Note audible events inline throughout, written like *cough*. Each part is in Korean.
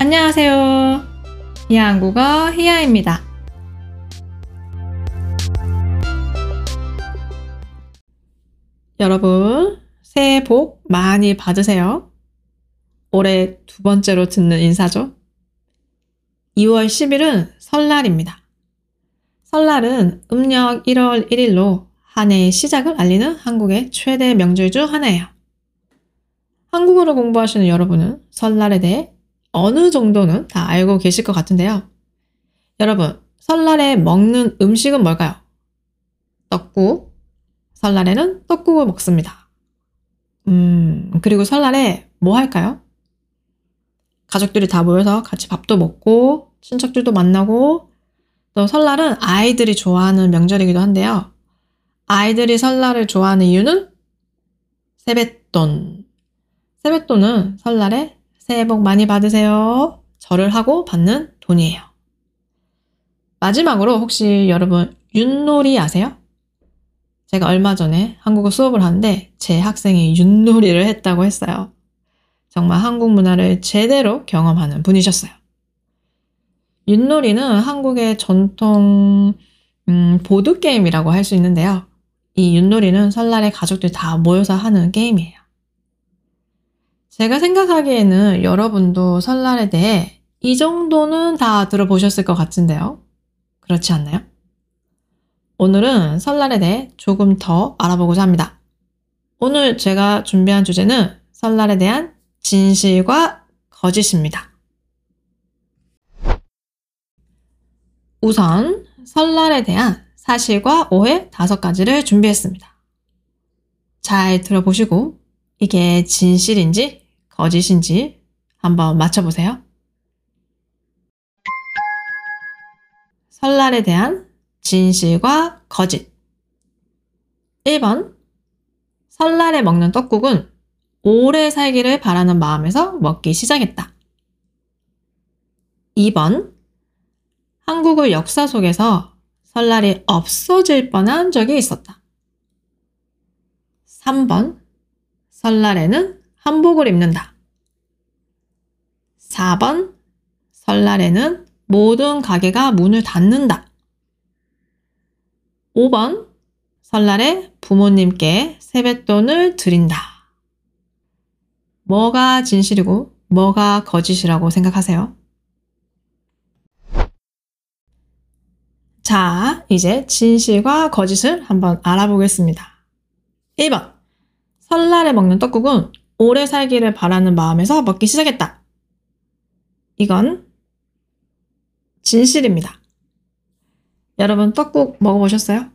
안녕하세요. 희한국어 희야입니다. 여러분, 새해 복 많이 받으세요. 올해 두 번째로 듣는 인사죠. 2월 10일은 설날입니다. 설날은 음력 1월 1일로 한 해의 시작을 알리는 한국의 최대 명절 중 하나예요. 한국어를 공부하시는 여러분은 설날에 대해 어느 정도는 다 알고 계실 것 같은데요. 여러분, 설날에 먹는 음식은 뭘까요? 떡국. 설날에는 떡국을 먹습니다. 음, 그리고 설날에 뭐 할까요? 가족들이 다 모여서 같이 밥도 먹고, 친척들도 만나고, 또 설날은 아이들이 좋아하는 명절이기도 한데요. 아이들이 설날을 좋아하는 이유는 세뱃돈. 세뱃돈은 설날에 새해 복 많이 받으세요. 절을 하고 받는 돈이에요. 마지막으로 혹시 여러분 윷놀이 아세요? 제가 얼마 전에 한국어 수업을 하는데 제 학생이 윷놀이를 했다고 했어요. 정말 한국 문화를 제대로 경험하는 분이셨어요. 윷놀이는 한국의 전통 음, 보드게임이라고 할 수 있는데요. 이 윷놀이는 설날에 가족들 다 모여서 하는 게임이에요. 제가 생각하기에는 여러분도 설날에 대해 이 정도는 다 들어보셨을 것 같은데요. 그렇지 않나요? 오늘은 설날에 대해 조금 더 알아보고자 합니다. 오늘 제가 준비한 주제는 설날에 대한 진실과 거짓입니다. 우선 설날에 대한 사실과 오해 다섯 가지를 준비했습니다. 잘 들어보시고 이게 진실인지 거짓인지 한번 맞춰보세요. 설날에 대한 진실과 거짓. 1번. 설날에 먹는 떡국은 오래 살기를 바라는 마음에서 먹기 시작했다. 2번. 한국의 역사 속에서 설날이 없어질 뻔한 적이 있었다. 3번. 설날에는 한복을 입는다. 4번 설날에는 모든 가게가 문을 닫는다. 5번 설날에 부모님께 세뱃돈을 드린다. 뭐가 진실이고 뭐가 거짓이라고 생각하세요? 자, 이제 진실과 거짓을 한번 알아보겠습니다. 1번. 설날에 먹는 떡국은 오래 살기를 바라는 마음에서 먹기 시작했다. 이건 진실입니다. 여러분 떡국 먹어보셨어요?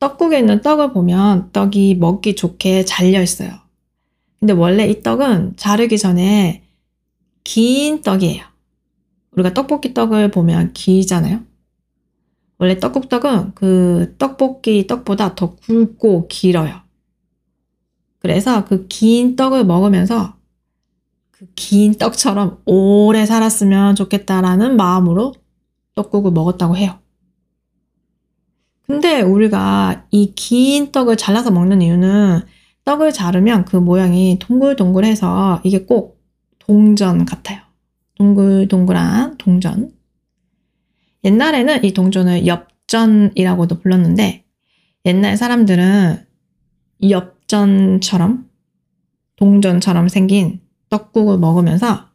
떡국에 있는 떡을 보면 떡이 먹기 좋게 잘려 있어요. 근데 원래 이 떡은 자르기 전에 긴 떡이에요. 우리가 떡볶이 떡을 보면 길잖아요. 원래 떡국떡은 그 떡볶이 떡보다 더 굵고 길어요. 그래서 그 긴 떡을 먹으면서 그 긴 떡처럼 오래 살았으면 좋겠다라는 마음으로 떡국을 먹었다고 해요. 근데 우리가 이 긴 떡을 잘라서 먹는 이유는 떡을 자르면 그 모양이 동글동글해서 이게 꼭 동전 같아요. 동글동글한 동전. 옛날에는 이 동전을 엽전이라고도 불렀는데 옛날 사람들은 엽 엽전처럼 동전처럼 생긴 떡국을 먹으면서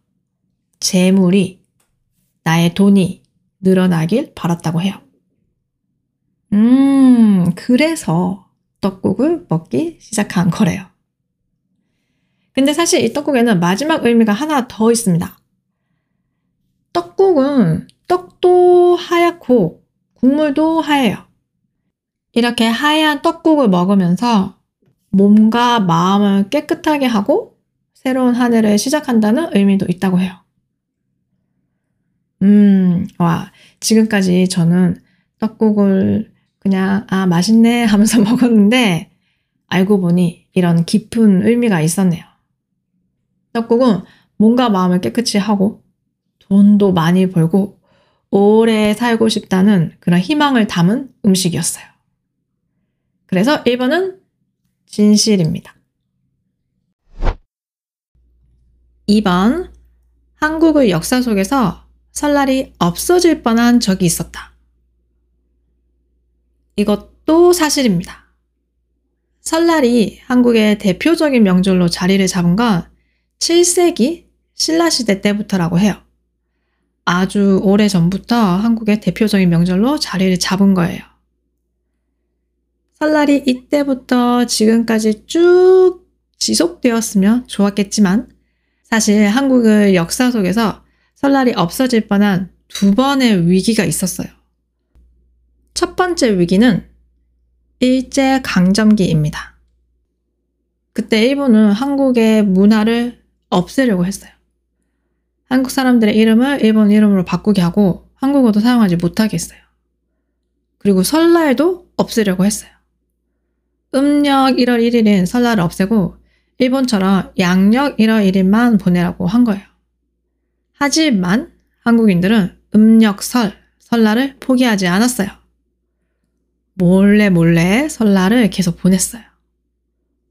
재물이 나의 돈이 늘어나길 바랐다고 해요. 음, 그래서 떡국을 먹기 시작한 거래요. 근데 사실 이 떡국에는 마지막 의미가 하나 더 있습니다. 떡국은 떡도 하얗고 국물도 하얘요. 이렇게 하얀 떡국을 먹으면서 몸과 마음을 깨끗하게 하고 새로운 한 해를 시작한다는 의미도 있다고 해요. 음, 와, 지금까지 저는 떡국을 그냥, 아, 맛있네 하면서 *laughs* 먹었는데, 알고 보니 이런 깊은 의미가 있었네요. 떡국은 몸과 마음을 깨끗이 하고, 돈도 많이 벌고, 오래 살고 싶다는 그런 희망을 담은 음식이었어요. 그래서 1번은 진실입니다. 2번. 한국의 역사 속에서 설날이 없어질 뻔한 적이 있었다. 이것도 사실입니다. 설날이 한국의 대표적인 명절로 자리를 잡은 건 7세기 신라시대 때부터라고 해요. 아주 오래 전부터 한국의 대표적인 명절로 자리를 잡은 거예요. 설날이 이때부터 지금까지 쭉 지속되었으면 좋았겠지만 사실 한국의 역사 속에서 설날이 없어질 뻔한 두 번의 위기가 있었어요. 첫 번째 위기는 일제 강점기입니다. 그때 일본은 한국의 문화를 없애려고 했어요. 한국 사람들의 이름을 일본 이름으로 바꾸게 하고 한국어도 사용하지 못하게 했어요. 그리고 설날도 없애려고 했어요. 음력 1월 1일인 설날을 없애고 일본처럼 양력 1월 1일만 보내라고 한 거예요. 하지만 한국인들은 음력 설, 설날을 포기하지 않았어요. 몰래 몰래 설날을 계속 보냈어요.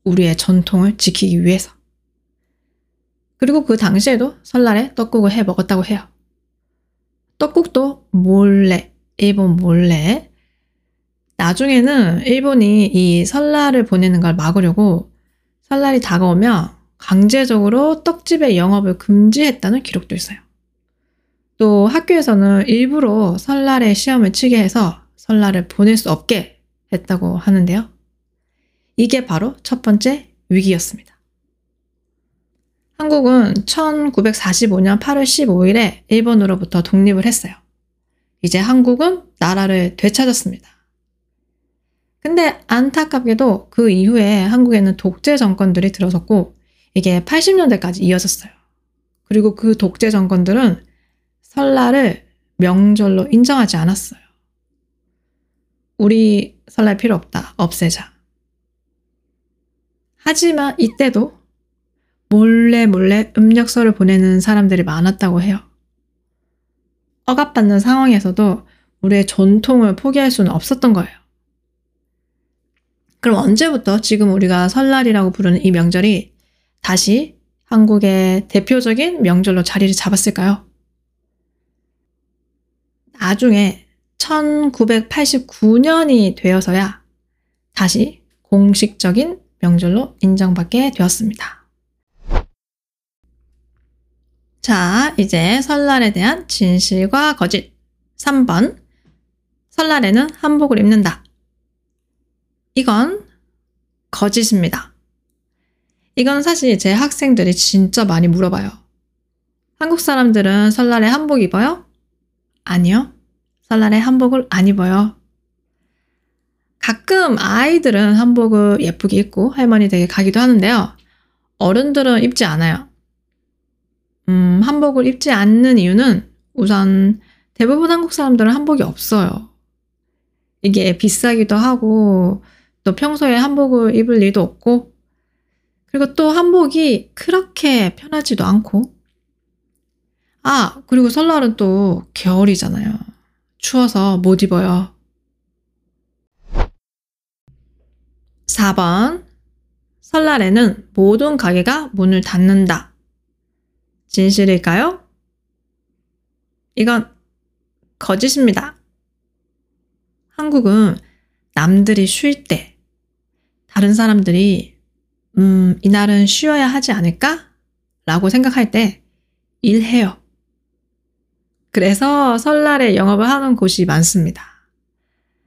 우리의 전통을 지키기 위해서. 그리고 그 당시에도 설날에 떡국을 해 먹었다고 해요. 떡국도 몰래, 일본 몰래. 나중에는 일본이 이 설날을 보내는 걸 막으려고 설날이 다가오면 강제적으로 떡집의 영업을 금지했다는 기록도 있어요. 또 학교에서는 일부러 설날에 시험을 치게 해서 설날을 보낼 수 없게 했다고 하는데요. 이게 바로 첫 번째 위기였습니다. 한국은 1945년 8월 15일에 일본으로부터 독립을 했어요. 이제 한국은 나라를 되찾았습니다. 근데 안타깝게도 그 이후에 한국에는 독재 정권들이 들어섰고 이게 80년대까지 이어졌어요. 그리고 그 독재 정권들은 설날을 명절로 인정하지 않았어요. 우리 설날 필요 없다. 없애자. 하지만 이때도 몰래 몰래 음력서를 보내는 사람들이 많았다고 해요. 억압받는 상황에서도 우리의 전통을 포기할 수는 없었던 거예요. 그럼 언제부터 지금 우리가 설날이라고 부르는 이 명절이 다시 한국의 대표적인 명절로 자리를 잡았을까요? 나중에 1989년이 되어서야 다시 공식적인 명절로 인정받게 되었습니다. 자, 이제 설날에 대한 진실과 거짓. 3번. 설날에는 한복을 입는다. 이건 거짓입니다. 이건 사실 제 학생들이 진짜 많이 물어봐요. 한국 사람들은 설날에 한복 입어요? 아니요. 설날에 한복을 안 입어요. 가끔 아이들은 한복을 예쁘게 입고 할머니 댁에 가기도 하는데요. 어른들은 입지 않아요. 음, 한복을 입지 않는 이유는 우선 대부분 한국 사람들은 한복이 없어요. 이게 비싸기도 하고 또 평소에 한복을 입을 일도 없고 그리고 또 한복이 그렇게 편하지도 않고 아 그리고 설날은 또 겨울이잖아요. 추워서 못 입어요. 4번 설날에는 모든 가게가 문을 닫는다. 진실일까요? 이건 거짓입니다. 한국은 남들이 쉴 때, 다른 사람들이, 음, 이날은 쉬어야 하지 않을까? 라고 생각할 때 일해요. 그래서 설날에 영업을 하는 곳이 많습니다.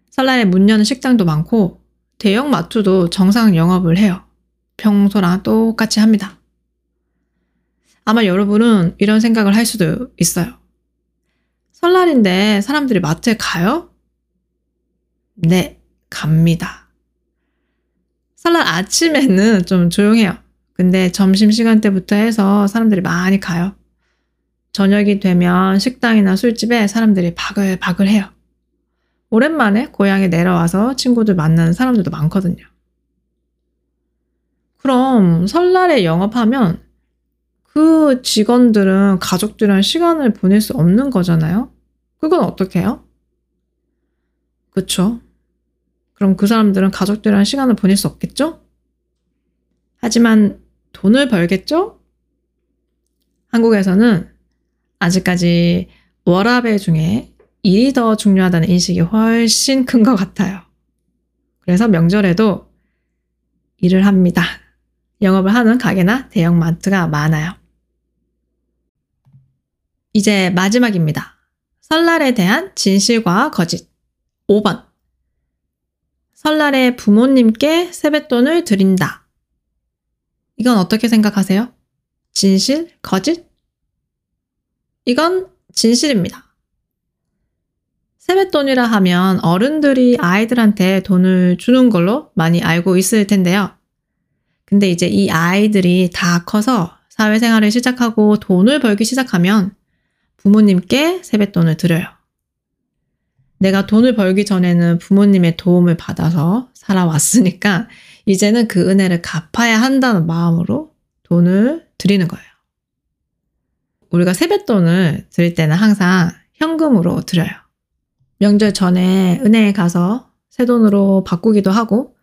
설날에 문 여는 식당도 많고, 대형 마트도 정상 영업을 해요. 평소랑 똑같이 합니다. 아마 여러분은 이런 생각을 할 수도 있어요. 설날인데 사람들이 마트에 가요? 네, 갑니다. 설날 아침에는 좀 조용해요. 근데 점심시간 때부터 해서 사람들이 많이 가요. 저녁이 되면 식당이나 술집에 사람들이 바글바글 해요. 오랜만에 고향에 내려와서 친구들 만나는 사람들도 많거든요. 그럼 설날에 영업하면 그 직원들은 가족들이랑 시간을 보낼 수 없는 거잖아요? 그건 어떻게 해요? 그쵸? 그럼 그 사람들은 가족들이랑 시간을 보낼 수 없겠죠? 하지만 돈을 벌겠죠? 한국에서는 아직까지 워라벨 중에 일이 더 중요하다는 인식이 훨씬 큰 것 같아요. 그래서 명절에도 일을 합니다. 영업을 하는 가게나 대형마트가 많아요. 이제 마지막입니다. 설날에 대한 진실과 거짓. 5번. 설날에 부모님께 세뱃돈을 드린다. 이건 어떻게 생각하세요? 진실? 거짓? 이건 진실입니다. 세뱃돈이라 하면 어른들이 아이들한테 돈을 주는 걸로 많이 알고 있을 텐데요. 근데 이제 이 아이들이 다 커서 사회생활을 시작하고 돈을 벌기 시작하면 부모님께 세뱃돈을 드려요. 내가 돈을 벌기 전에는 부모님의 도움을 받아서 살아왔으니까 이제는 그 은혜를 갚아야 한다는 마음으로 돈을 드리는 거예요. 우리가 세뱃돈을 드릴 때는 항상 현금으로 드려요. 명절 전에 은행에 가서 새 돈으로 바꾸기도 하고,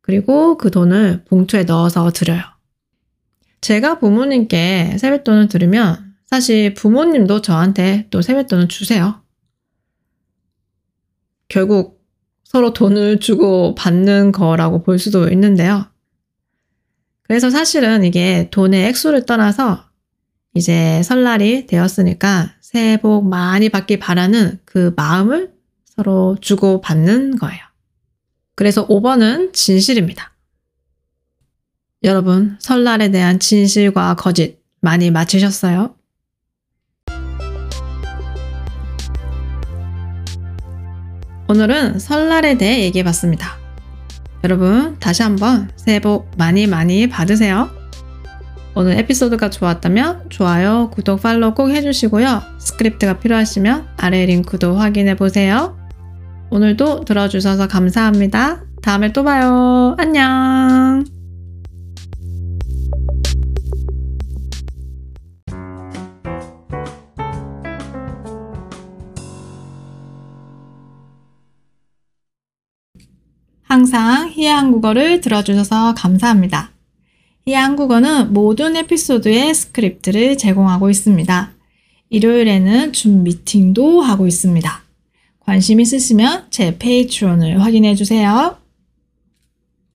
그리고 그 돈을 봉투에 넣어서 드려요. 제가 부모님께 세뱃돈을 드리면 사실 부모님도 저한테 또 세뱃돈을 주세요. 결국 서로 돈을 주고 받는 거라고 볼 수도 있는데요. 그래서 사실은 이게 돈의 액수를 떠나서 이제 설날이 되었으니까 새해 복 많이 받길 바라는 그 마음을 서로 주고 받는 거예요. 그래서 5번은 진실입니다. 여러분, 설날에 대한 진실과 거짓 많이 맞히셨어요? 오늘은 설날에 대해 얘기해 봤습니다. 여러분, 다시 한번 새해 복 많이 많이 받으세요. 오늘 에피소드가 좋았다면 좋아요, 구독, follow 꼭 해주시고요. 스크립트가 필요하시면 아래 링크도 확인해 보세요. 오늘도 들어주셔서 감사합니다. 다음에 또 봐요. 안녕! 항상 희애 한국어를 들어주셔서 감사합니다. 희애 한국어는 모든 에피소드의 스크립트를 제공하고 있습니다. 일요일에는 줌 미팅도 하고 있습니다. 관심 있으시면 제 Patreon을 확인해 주세요.